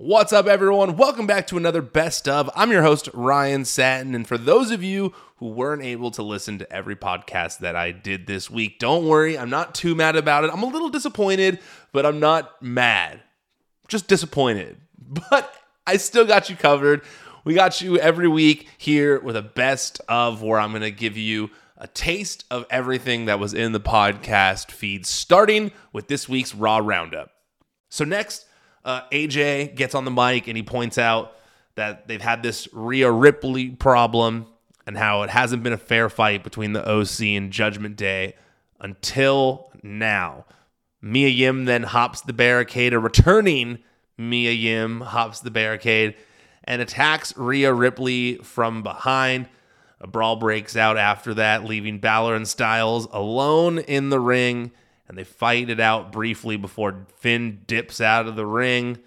What's up, everyone? Welcome back to another Best of. I'm your host, Ryan Satin. And for those of you who weren't able to listen to every podcast that I did this week, don't worry. I'm not too mad about it. I'm a little disappointed, but I'm not mad. Just disappointed. But I still got you covered. We got you every week here with a best of where I'm going to give you a taste of everything that was in the podcast feed, starting with this week's Raw Roundup. So, next, uh, AJ gets on the mic and he points out that they've had this Rhea Ripley problem and how it hasn't been a fair fight between the OC and Judgment Day until now. Mia Yim then hops the barricade, a returning Mia Yim hops the barricade and attacks Rhea Ripley from behind. A brawl breaks out after that, leaving Balor and Styles alone in the ring, and they fight it out briefly before Finn dips out of the ring.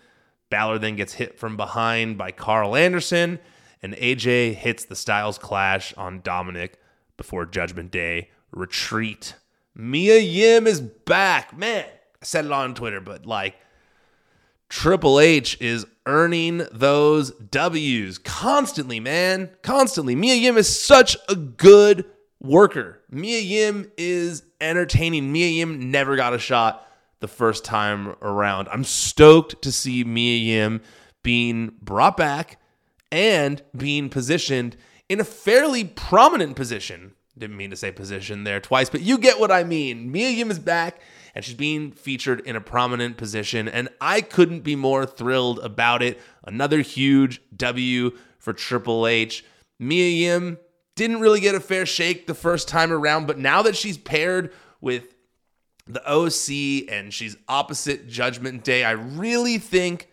Balor then gets hit from behind by Karl Anderson, and AJ hits the Styles Clash on Dominik before Judgment Day retreat. Mia Yim is back. Man, I said it on Twitter, but like, Triple H is earning those W's constantly, man. Constantly. Mia Yim is such a good worker. Mia Yim is entertaining. Mia Yim never got a shot the first time around. I'm stoked to see Mia Yim being brought back and being positioned in a fairly prominent position. Didn't mean to say position there twice, but you get what I mean. Mia Yim is back and she's being featured in a prominent position, and I couldn't be more thrilled about it. Another huge W for Triple H. Mia Yim didn't really get a fair shake the first time around, but now that she's paired with the OC and she's opposite Judgment Day, I really think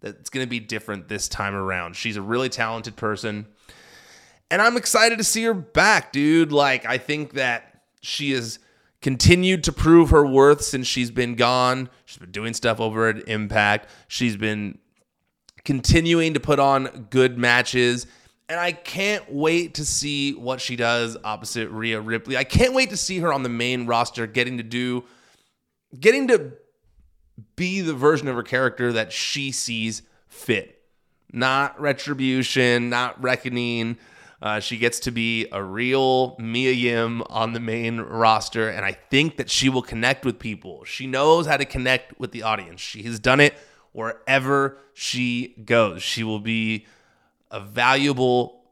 that it's going to be different this time around. She's a really talented person. And I'm excited to see her back, dude. Like, I think that she has continued to prove her worth since she's been gone. She's been doing stuff over at Impact. She's been continuing to put on good matches. And I can't wait to see what she does opposite Rhea Ripley. I can't wait to see her on the main roster getting to do, getting to be the version of her character that she sees fit. Not retribution, not reckoning. Uh, she gets to be a real Mia Yim on the main roster, and I think that she will connect with people. She knows how to connect with the audience. She has done it wherever she goes. She will be a valuable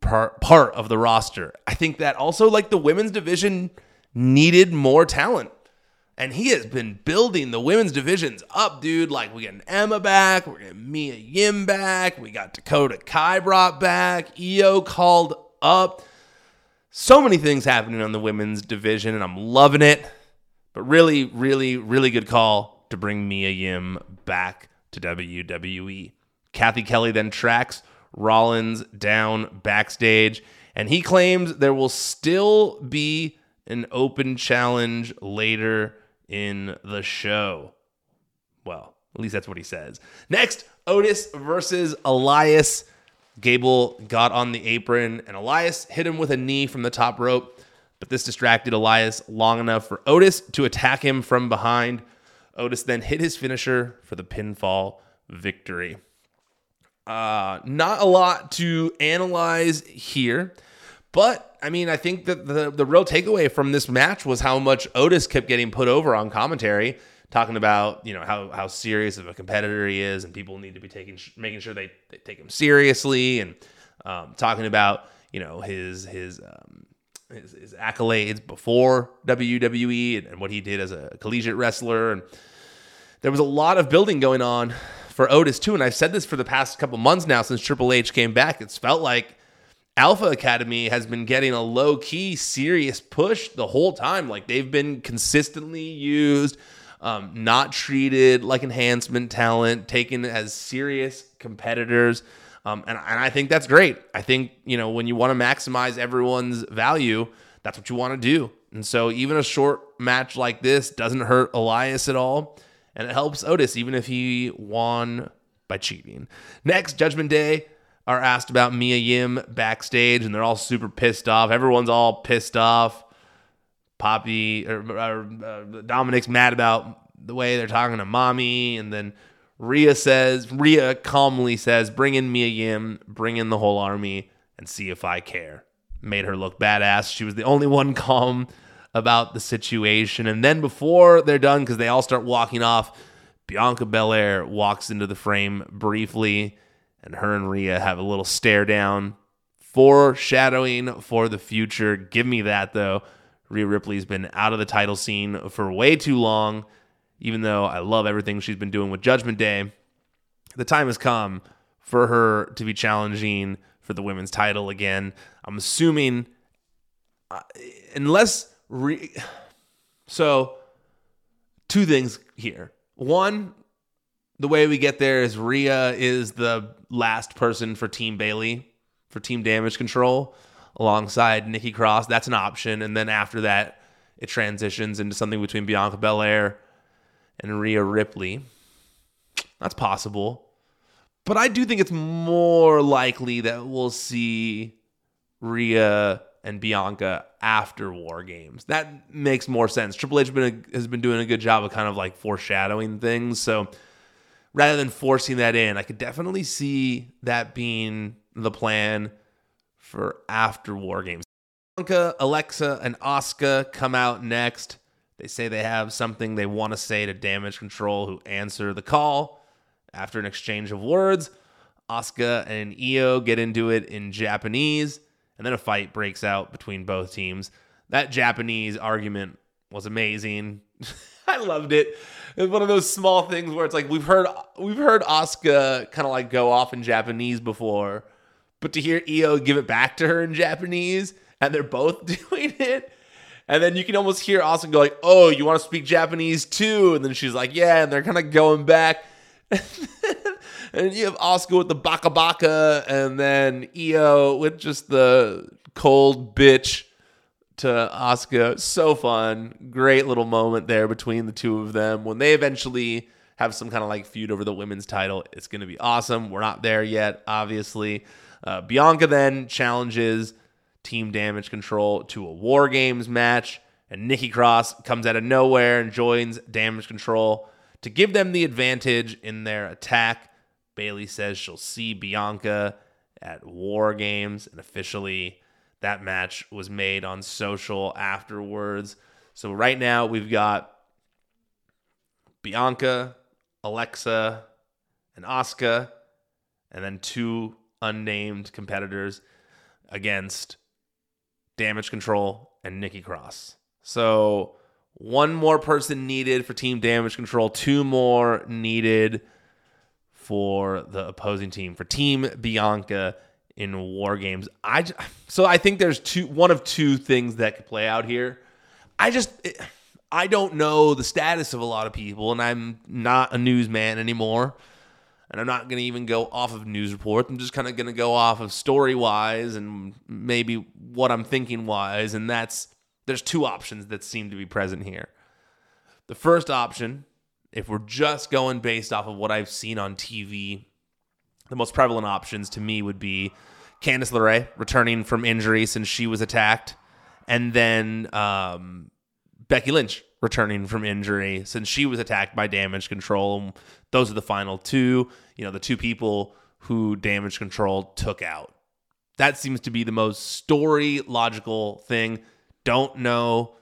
part, part of the roster. I think that also, like the women's division, needed more talent. And he has been building the women's divisions up, dude. Like, we getting Emma back, we're getting Mia Yim back, we got Dakota Kai brought back, Io called up. So many things happening on the women's division, and I'm loving it. But really, really, really good call to bring Mia Yim back to WWE. Cathy Kelly then tracks Rollins down backstage, and he claims there will still be an open challenge later in the show. Well, at least that's what he says. Next, Otis versus Elias. Gable got on the apron, and Elias hit him with a knee from the top rope, but this distracted Elias long enough for Otis to attack him from behind. Otis then hit his finisher for the pinfall victory. Uh, not a lot to analyze here. But I mean, I think that the the real takeaway from this match was how much Otis kept getting put over on commentary, talking about you know how how serious of a competitor he is, and people need to be taking making sure they, they take him seriously, and um, talking about you know his his. Um, his, his accolades before WWE and, and what he did as a collegiate wrestler, and there was a lot of building going on for Otis too. And I've said this for the past couple months now since Triple H came back. It's felt like Alpha Academy has been getting a low key, serious push the whole time. Like they've been consistently used, um, not treated like enhancement talent, taken as serious competitors. Um, and, and I think that's great. I think, you know, when you want to maximize everyone's value, that's what you want to do. And so even a short match like this doesn't hurt Elias at all. And it helps Otis, even if he won by cheating. Next, Judgment Day are asked about Mia Yim backstage, and they're all super pissed off. Everyone's all pissed off. Poppy or, or uh, Dominik's mad about the way they're talking to mommy, and then Rhea says, Rhea calmly says, bring in Mia Yim, bring in the whole army, and see if I care. Made her look badass. She was the only one calm about the situation. And then before they're done, because they all start walking off, Bianca Belair walks into the frame briefly, and her and Rhea have a little stare down, foreshadowing for the future. Give me that, though. Rhea Ripley's been out of the title scene for way too long, even though I love everything she's been doing with Judgment Day. The time has come for her to be challenging for the women's title again. I'm assuming, uh, unless. Re- so, two things here. One, the way we get there is Rhea is the last person for Team Bayley for Team Damage Control alongside Nikki Cross. That's an option. And then after that, it transitions into something between Bianca Belair and Rhea Ripley. That's possible. But I do think it's more likely that we'll see Rhea and Bianca after War Games. That makes more sense. Triple H has been, a, has been doing a good job of kind of like foreshadowing things. So rather than forcing that in, I could definitely see that being the plan for after War Games. Bianca, Alexa, and Asuka come out next. They say they have something they want to say to Damage Control, who answer the call. After an exchange of words, Asuka and Io get into it in Japanese and then a fight breaks out between both teams. That Japanese argument was amazing. I loved it. It's one of those small things where it's like we've heard we've heard Asuka kind of like go off in Japanese before, but to hear Io give it back to her in Japanese and they're both doing it. And then you can almost hear Asuka go like, "Oh, you want to speak Japanese too?" And then she's like, "Yeah," and they're kind of going back. and you have Oscar with the baka baka, and then Io with just the cold bitch to Oscar. So fun. Great little moment there between the two of them. When they eventually have some kind of like feud over the women's title, it's going to be awesome. We're not there yet, obviously. Uh, Bianca then challenges Team Damage Control to a War Games match, and Nikki Cross comes out of nowhere and joins Damage Control to give them the advantage in their attack. Bayley says she'll see Bianca at War Games, and officially that match was made on social afterwards. So right now we've got Bianca, Alexa, and Asuka, and then two unnamed competitors against Damage Control and Nikki Cross. So one more person needed for Team Damage Control, two more needed for the opposing team for Team Bianca in War Games. I so I think there's two one of two things that could play out here. I just I don't know the status of a lot of people, and I'm not a newsman anymore. And I'm not going to even go off of news reports. I'm just kind of going to go off of story wise and maybe what I'm thinking wise. And that's there's two options that seem to be present here. The first option if we're just going based off of what I've seen on TV, the most prevalent options to me would be Candice LeRae returning from injury since she was attacked, and then um, Becky Lynch returning from injury since she was attacked by Damage Control. Those are the final two. You know, the two people who Damage Control took out. That seems to be the most story logical thing. Don't know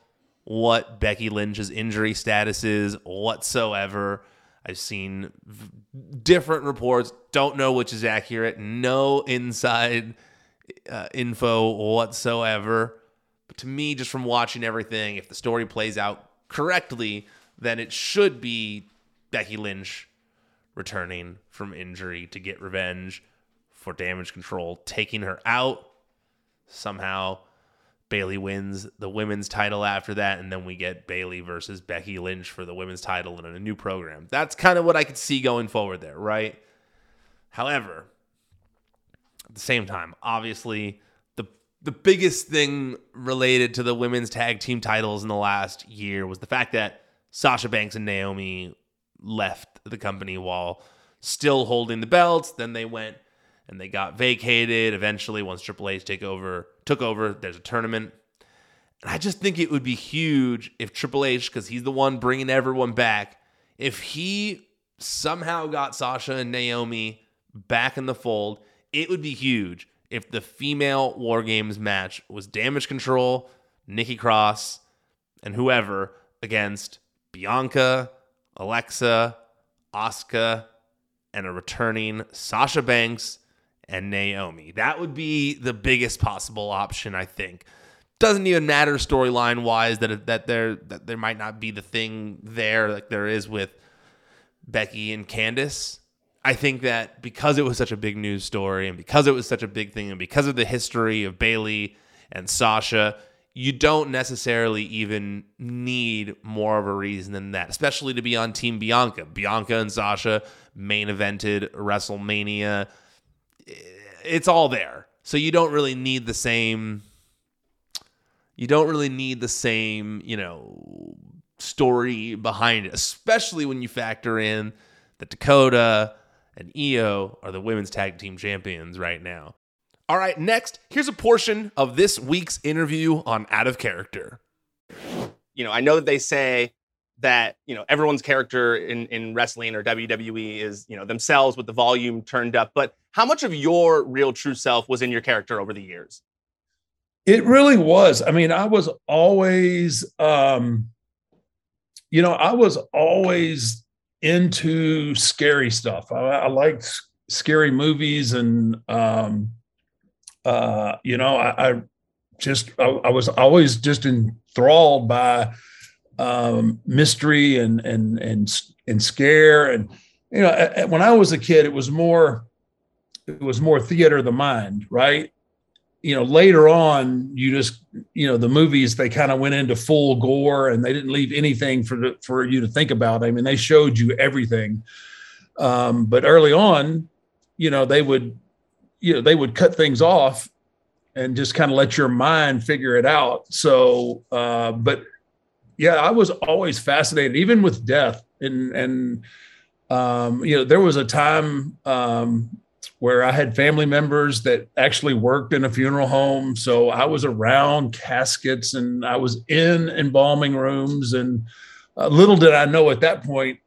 what Becky Lynch's injury status is whatsoever. I've seen v- different reports, don't know which is accurate, no inside uh, info whatsoever. But to me, just from watching everything, if the story plays out correctly, then it should be Becky Lynch returning from injury to get revenge for damage control, taking her out somehow Bayley wins the women's title after that, and then we get Bayley versus Becky Lynch for the women's title in a new program. That's kind of what I could see going forward there, right? However, at the same time, obviously, the the biggest thing related to the women's tag team titles in the last year was the fact that Sasha Banks and Naomi left the company while still holding the belts. Then they went and they got vacated eventually once Triple H take over took over. There's a tournament. And I just think it would be huge if Triple H, because he's the one bringing everyone back, if he somehow got Sasha and Naomi back in the fold, it would be huge if the female War Games match was Damage Control, Nikki Cross, and whoever against Bianca, Alexa, Asuka, and a returning Sasha Banks and Naomi. That would be the biggest possible option, I think. Doesn't even matter storyline wise that that there that there might not be the thing there like there is with Becky and Candice. I think that because it was such a big news story and because it was such a big thing and because of the history of Bayley and Sasha, you don't necessarily even need more of a reason than that, especially to be on Team Bianca. Bianca and Sasha main evented WrestleMania. It's all there. So you don't really need the same you don't really need the same, you know, story behind it, especially when you factor in that Dakota and Io are the women's tag team champions right now. All right, next, here's a portion of this week's interview on Out of Character. You know, I know that they say that, you know, everyone's character in, in wrestling or WWE is, you know, themselves with the volume turned up, but how much of your real true self was in your character over the years? It really was. I mean, I was always um you know, I was always into scary stuff. I, I liked scary movies, and um, uh, you know, I, I just I, I, was always just enthralled by um, mystery and and and and scare. And you know, when I was a kid, it was more it was more theater of the mind, right? you know later on you just you know the movies they kind of went into full gore and they didn't leave anything for the, for you to think about i mean they showed you everything um, but early on you know they would you know they would cut things off and just kind of let your mind figure it out so uh, but yeah i was always fascinated even with death and and um, you know there was a time um, where I had family members that actually worked in a funeral home. So I was around caskets and I was in embalming rooms. And uh, little did I know at that point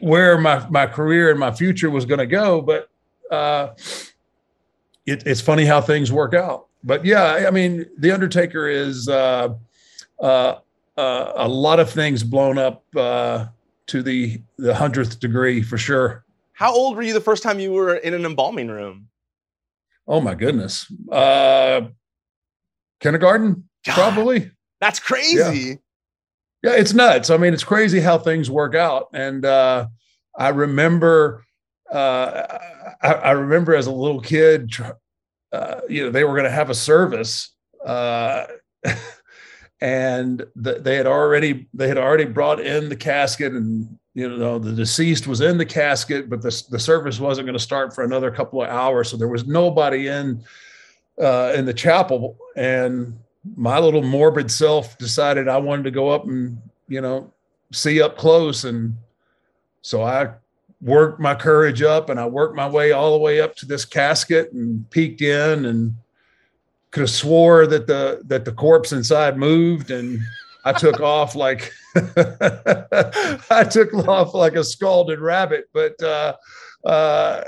where my, my career and my future was going to go. But uh, it, it's funny how things work out. But yeah, I mean, The Undertaker is uh, uh, uh a lot of things blown up uh, to the the hundredth degree for sure. How old were you the first time you were in an embalming room? Oh my goodness. Uh kindergarten, God, probably. That's crazy. Yeah. yeah, it's nuts. I mean, it's crazy how things work out. And uh I remember uh I, I remember as a little kid uh, you know, they were going to have a service uh and the, they had already they had already brought in the casket and you know the deceased was in the casket but the, the service wasn't going to start for another couple of hours. So there was nobody in uh, in the chapel. And my little morbid self decided i wanted to go up and you know see up close. And so i worked my courage up and i worked my way all the way up to this casket and peeked in and could have swore that the that the corpse inside moved and i took off like I took off like a scalded rabbit, but uh, uh,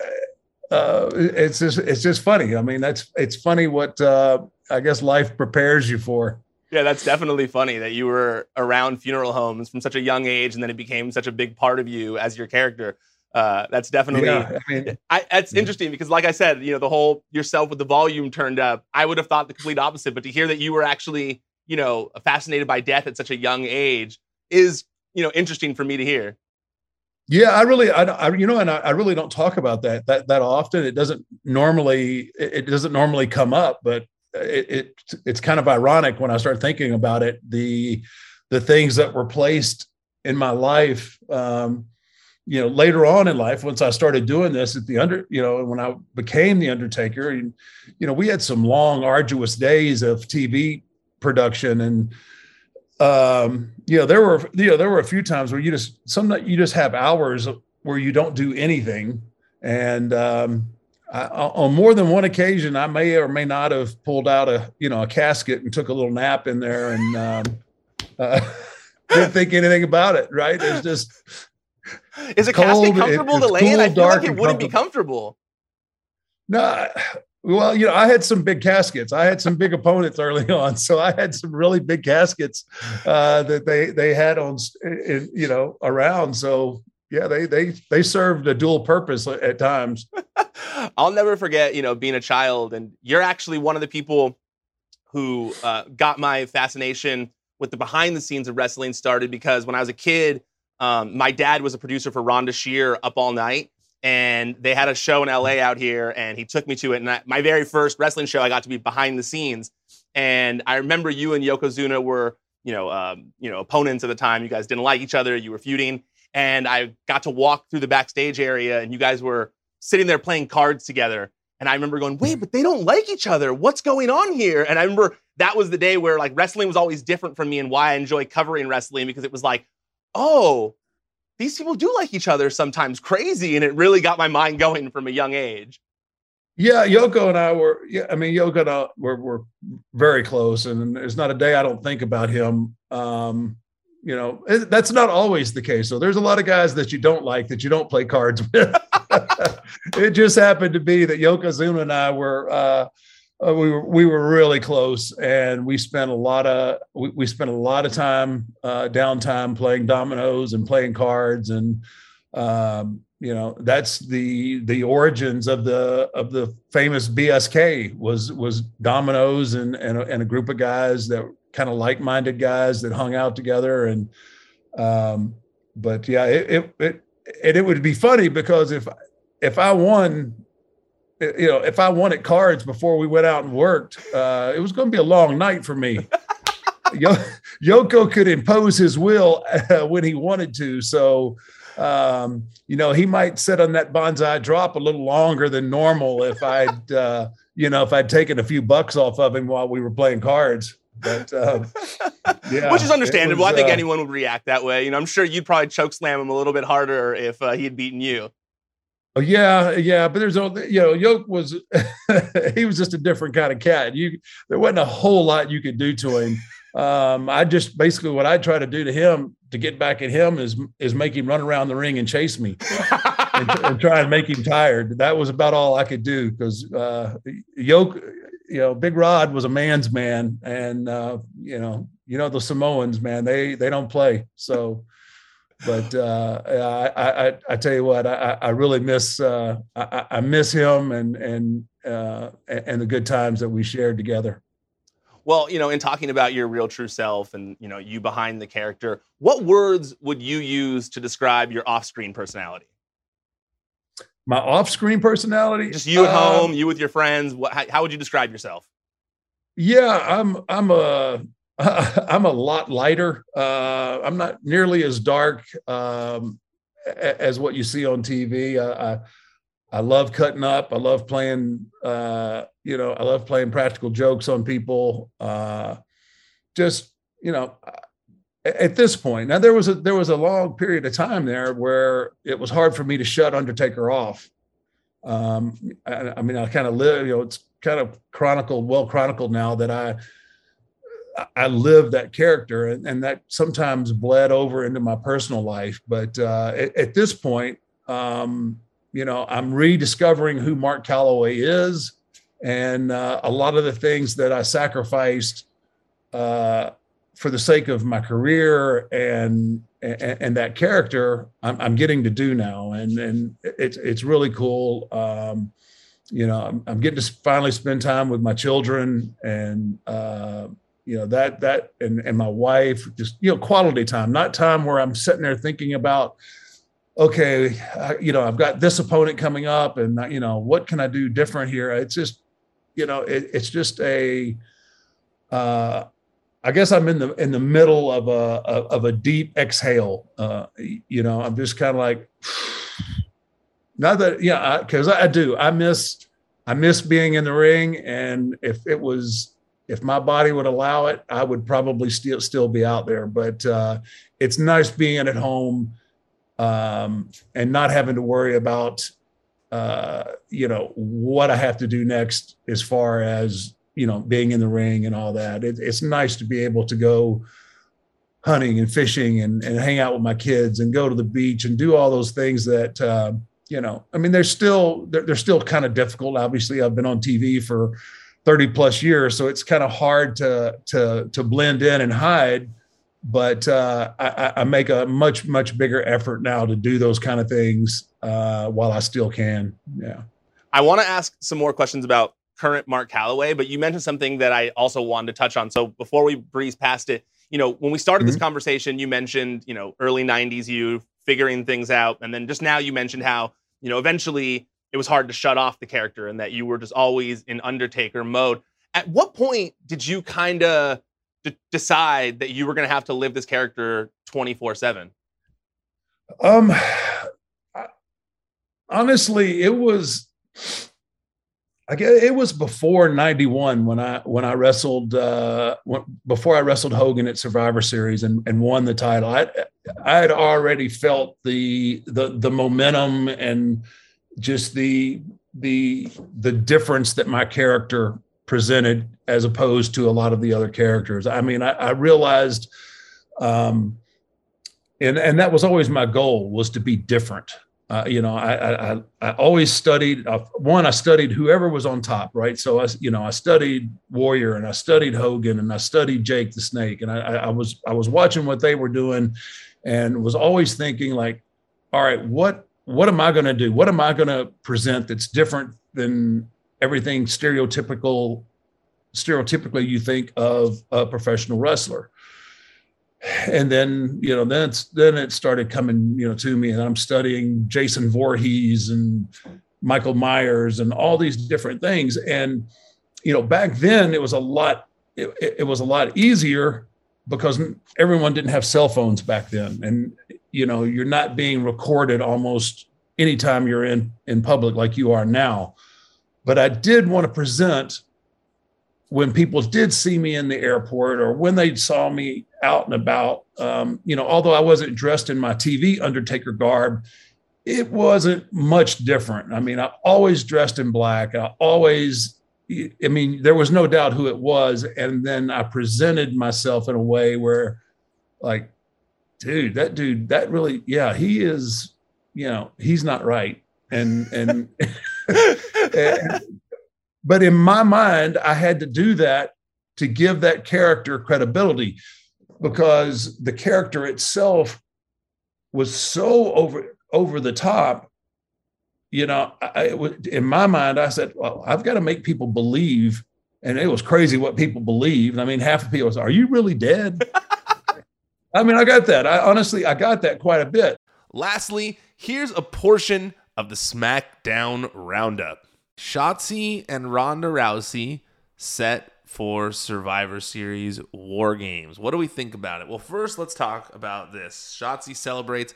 uh, it's just it's just funny. I mean, that's it's funny what uh, I guess life prepares you for. Yeah, that's definitely funny that you were around funeral homes from such a young age, and then it became such a big part of you as your character. Uh, that's definitely. Yeah, I mean, I, that's yeah. interesting because, like I said, you know, the whole yourself with the volume turned up. I would have thought the complete opposite, but to hear that you were actually, you know, fascinated by death at such a young age is you know interesting for me to hear. Yeah, I really, I, I you know, and I, I, really don't talk about that that that often. It doesn't normally, it doesn't normally come up, but it, it it's kind of ironic when I start thinking about it. The the things that were placed in my life, um, you know, later on in life, once I started doing this at the under, you know, when I became the Undertaker, and you know, we had some long, arduous days of TV production and um, you know, there were you know there were a few times where you just some you just have hours where you don't do anything, and um, I, on more than one occasion, I may or may not have pulled out a you know a casket and took a little nap in there and um, uh, didn't think anything about it. Right? It's just Is a cold, casket comfortable it, to lay cool, in? I feel like it wouldn't be comfortable. No, well, you know, I had some big caskets. I had some big opponents early on, so I had some really big caskets uh, that they they had on, you know, around. So yeah, they they they served a dual purpose at times. I'll never forget, you know, being a child, and you're actually one of the people who uh, got my fascination with the behind the scenes of wrestling started because when I was a kid, um, my dad was a producer for Rhonda Shear Up All Night, and they had a show in LA out here, and he took me to it. And I, my very first wrestling show, I got to be behind the scenes, and I remember you and Yokozuna were, you know, um, you know, opponents at the time. You guys didn't like each other. You were feuding, and I got to walk through the backstage area, and you guys were sitting there playing cards together. And I remember going, wait, but they don't like each other. What's going on here? And I remember that was the day where like wrestling was always different from me and why I enjoy covering wrestling because it was like, oh, these people do like each other sometimes crazy. And it really got my mind going from a young age. Yeah, Yoko and I were, yeah, I mean, Yoko and I were, were very close. And there's not a day I don't think about him. Um, you know, that's not always the case. So there's a lot of guys that you don't like that you don't play cards with. it just happened to be that Yokozuna and I were, uh, uh, we were we were really close, and we spent a lot of we, we spent a lot of time uh, downtime playing dominoes and playing cards, and um, you know that's the the origins of the of the famous BSK was was dominoes and and a, and a group of guys that kind of like minded guys that hung out together, and um, but yeah, it it, it and it would be funny because if if I won you know, if I wanted cards before we went out and worked, uh, it was going to be a long night for me. Yoko could impose his will uh, when he wanted to. So, um, you know, he might sit on that banzai drop a little longer than normal if I'd, uh, you know, if I'd taken a few bucks off of him while we were playing cards. But um, yeah, which is understandable. Was, I think uh, anyone would react that way. You know, I'm sure you'd probably choke slam him a little bit harder if uh, he had beaten you. Oh yeah, yeah, but there's all you know. Yoke was he was just a different kind of cat. You there wasn't a whole lot you could do to him. Um, I just basically what I try to do to him to get back at him is is make him run around the ring and chase me and, and, try and make him tired. That was about all I could do because uh, Yoke, you know, Big Rod was a man's man, and uh, you know, you know the Samoans, man, they they don't play. So but uh, I, I, I tell you what, I, I really miss uh, I, I, miss him and and uh, and the good times that we shared together. Well, you know, in talking about your real true self and you know you behind the character, what words would you use to describe your off-screen personality? My off-screen personality, just you at home, um, you with your friends. What, how, how would you describe yourself? Yeah, I'm I'm a I'm a lot lighter. Uh, I'm not nearly as dark um, as what you see on TV. I, I, I love cutting up. I love playing. Uh, you know, I love playing practical jokes on people. Uh, just you know, at this point, now there was a there was a long period of time there where it was hard for me to shut Undertaker off. Um, I, I mean, I kind of live. You know, it's kind of chronicled, well chronicled now that I I lived that character, and, and, that sometimes bled over into my personal life. But uh, at, at, this point, um, you know, I'm rediscovering who Mark Calaway is, and uh, a lot of the things that I sacrificed uh, for the sake of my career and and, and that character, I'm, I'm, getting to do now, and and it's it's really cool. Um, you know, I'm, I'm, getting to finally spend time with my children and uh, you know that that and and my wife just you know quality time not time where i'm sitting there thinking about okay I, you know i've got this opponent coming up and you know what can i do different here? It's just you know it, it's just a uh i guess i'm in the in the middle of a of a deep exhale uh you know i'm just kind of like not that yeah because I, I do i miss i miss being in the ring and if it was if my body would allow it, I would probably still still be out there. But uh, it's nice being at home um, and not having to worry about uh, you know what I have to do next as far as you know being in the ring and all that. It, it's nice to be able to go hunting and fishing and, and hang out with my kids and go to the beach and do all those things that uh, you know i mean they're still they're, they're still kind of difficult obviously i've been on tv for 30 plus years so it's kind of hard to to to blend in and hide but uh, I, I, make a much much bigger effort now to do those kind of things uh, while I still can. Yeah. I want to ask some more questions about current Mark Calaway, but you mentioned something that I also wanted to touch on. So before we breeze past it, you know, when we started mm-hmm. this conversation, you mentioned, you know, early 90s you figuring things out. And then just now you mentioned how, you know, eventually it was hard to shut off the character and that you were just always in Undertaker mode. At what point did you kind of d- decide that you were going to have to live this character 24 7? Um, honestly, it was I guess it was before '91 when I when I wrestled uh, before I wrestled Hogan at Survivor Series and, and won the title. I I had already felt the the the momentum and just the the the difference that my character presented as opposed to a lot of the other characters. I mean, I, I realized, um, and and that was always my goal was to be different. Uh, you know, I, I, I always studied. Uh, one, I studied whoever was on top, right? So I, you know, I studied Warrior and I studied Hogan and I studied Jake the Snake, and I, I was I was watching what they were doing, and was always thinking like, all right, what what am I going to do? What am I going to present that's different than everything stereotypical stereotypically you think of a professional wrestler? and then you know then it's then it started coming you know to me and i'm studying jason Voorhees and michael myers and all these different things and you know back then it was a lot it, it was a lot easier because everyone didn't have cell phones back then and you know you're not being recorded almost anytime you're in in public like you are now but i did want to present when people did see me in the airport or when they saw me out and about, um, you know, although I wasn't dressed in my TV Undertaker garb, it wasn't much different. I mean, I always dressed in black. I always, I mean, there was no doubt who it was. And then I presented myself in a way where, like, dude, that dude, that really, yeah, he is, you know, he's not right. And, and, and but in my mind, I had to do that to give that character credibility because the character itself was so over over the top. You know, I, in my mind, I said, "Well, I've got to make people believe." And it was crazy what people believed. I mean, half the people was, "Are you really dead?" I mean, I got that. I honestly, I got that quite a bit. Lastly, here's a portion of the SmackDown Roundup. Shotzi and Ronda Rousey set for Survivor Series War Games. What do we think about it? Well, first, let's talk about this. Shotzi celebrates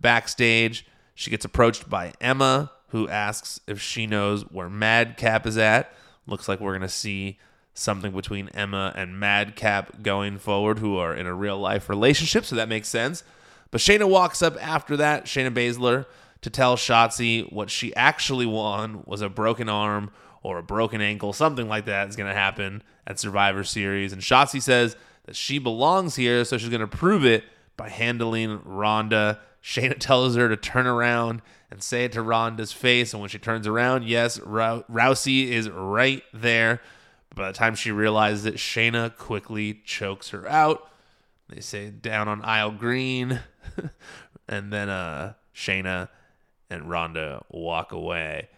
backstage. She gets approached by Emma, who asks if she knows where Madcap is at. Looks like we're going to see something between Emma and Madcap going forward, who are in a real life relationship, so that makes sense. But Shayna walks up after that, Shayna Baszler, to tell Shotzi what she actually won was a broken arm or a broken ankle, something like that is going to happen at Survivor Series. And Shotzi says that she belongs here, so she's going to prove it by handling Ronda. Shayna tells her to turn around and say it to Ronda's face. And when she turns around, yes, Rousey is right there. By the time she realizes it, Shayna quickly chokes her out. They say down on aisle green. and then uh, Shayna and Ronda walk away.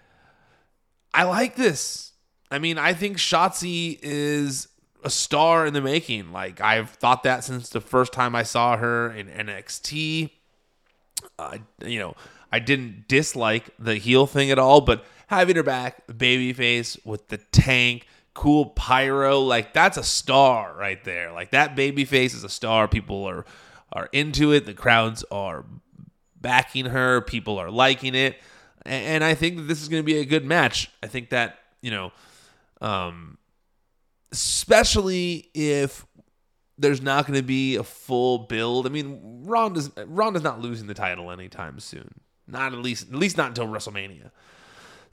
I like this. I mean, I think Shotzi is a star in the making. Like I've thought that since the first time I saw her in NXT. Uh, you know, I didn't dislike the heel thing at all, but having her back, babyface with the tank, cool pyro, like that's a star right there. Like that baby face is a star. People are are into it. The crowds are backing her. People are liking it. And, I think that this is going to be a good match. I think that, you know, um, especially if there's not going to be a full build. I mean, Ronda's Ronda's not losing the title anytime soon. Not at least at least not until WrestleMania.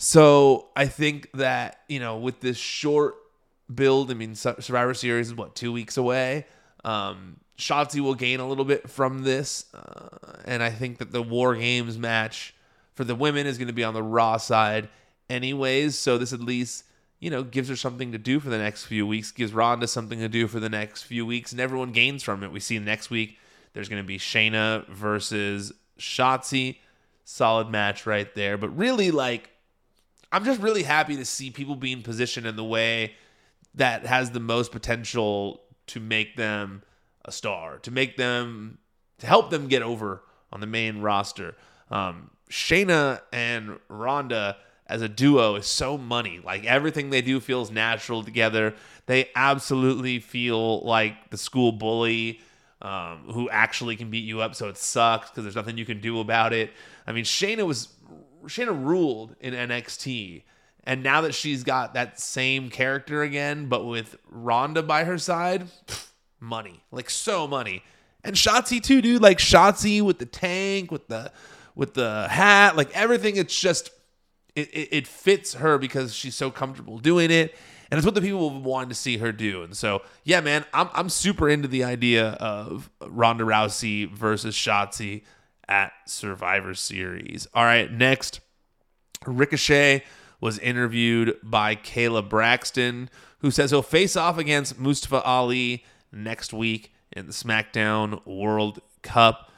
So I think that you know with this short build, I mean Survivor Series is what two weeks away. Um, Shotzi will gain a little bit from this, uh, and I think that the War Games match for the women is going to be on the Raw side, anyways. So this at least you know gives her something to do for the next few weeks, gives Ronda something to do for the next few weeks, and everyone gains from it. We see next week there's going to be Shayna versus Shotzi, solid match right there. But really, like, I'm just really happy to see people being positioned in the way that has the most potential to make them a star, to make them, to help them get over on the main roster. Um, Shayna and Ronda as a duo is so money. Like everything they do feels natural together. They absolutely feel like the school bully um, who actually can beat you up, so it sucks because there's nothing you can do about it. I mean, Shayna was Shayna ruled in NXT, and now that she's got that same character again, but with Ronda by her side, money, like so money. And Shotzi too, dude. Like Shotzi with the tank, with the with the hat, like everything. It's just it, it, it fits her because she's so comfortable doing it. And it's what the people wanted to see her do. And so, yeah, man, I'm, I'm super into the idea of Ronda Rousey versus Shotzi at Survivor Series. All right, next, Ricochet was interviewed by Kayla Braxton, who says he'll face off against Mustafa Ali next week in the SmackDown World Cup.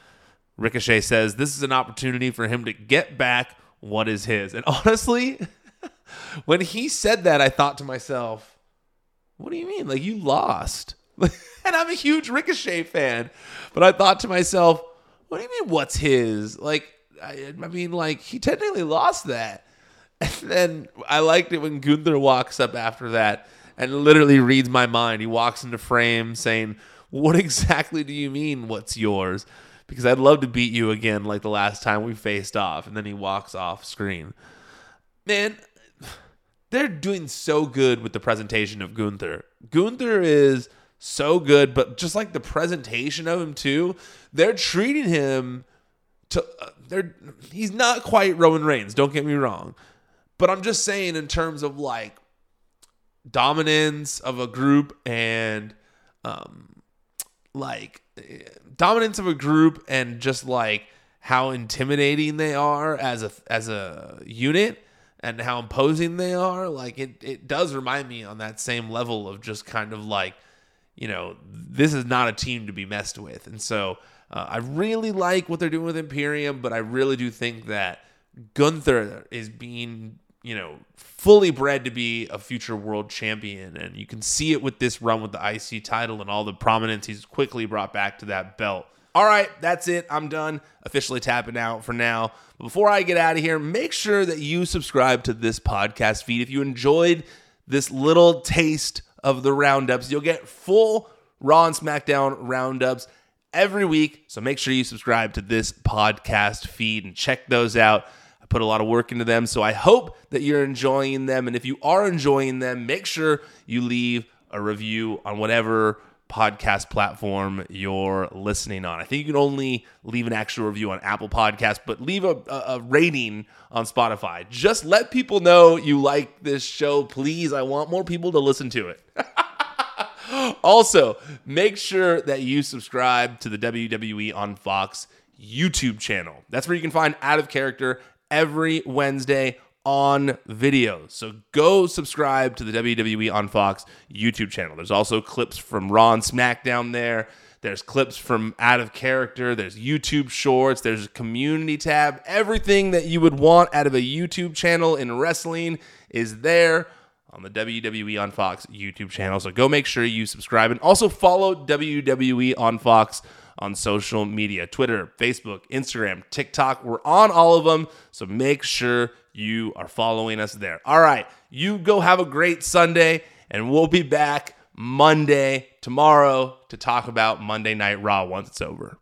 Ricochet says this is an opportunity for him to get back what is his. And honestly, when he said that, I thought to myself, what do you mean? Like, you lost. and I'm a huge Ricochet fan. But I thought to myself, what do you mean, what's his? Like, I, I mean, like, he technically lost that. And then I liked it when Gunther walks up after that and literally reads my mind. He walks into frame saying, What exactly do you mean, what's yours? Because I'd love to beat you again like the last time we faced off. And then he walks off screen. Man, they're doing so good with the presentation of Gunther. Gunther is so good, but just like the presentation of him too, they're treating him to uh, they're he's not quite Roman Reigns, don't get me wrong. But I'm just saying in terms of like dominance of a group and um like dominance of a group and just like how intimidating they are as a as a unit and how imposing they are, like it it does remind me on that same level of just kind of like, you know, this is not a team to be messed with. And so uh, I really like what they're doing with Imperium, but I really do think that Gunther is being, you know, fully bred to be a future world champion. And you can see it with this run with the IC title and all the prominence he's quickly brought back to that belt. All right, that's it. I'm done officially tapping out for now. Before I get out of here, make sure that you subscribe to this podcast feed. If you enjoyed this little taste of the roundups, you'll get full Raw and SmackDown roundups every week. So make sure you subscribe to this podcast feed and check those out. I put a lot of work into them. So I hope that you're enjoying them. And if you are enjoying them, make sure you leave a review on whatever podcast platform you're listening on. I think you can only leave an actual review on Apple Podcasts, but leave a, a, a, rating on Spotify. Just let people know you like this show, please. I want more people to listen to it. also, make sure that you subscribe to the WWE on Fox YouTube channel. That's where you can find Out of Character every Wednesday on video. So go subscribe to the WWE on Fox YouTube channel. There's also clips from Raw and SmackDown there. There's clips from Out of Character. There's YouTube Shorts. There's a community tab. Everything that you would want out of a YouTube channel in wrestling is there on the WWE on Fox YouTube channel. So go make sure you subscribe and also follow WWE on Fox on social media Twitter, Facebook, Instagram, TikTok. We're on all of them. So make sure you are following us there. All right. You go have a great Sunday, and we'll be back Monday, tomorrow, to talk about Monday Night Raw once it's over.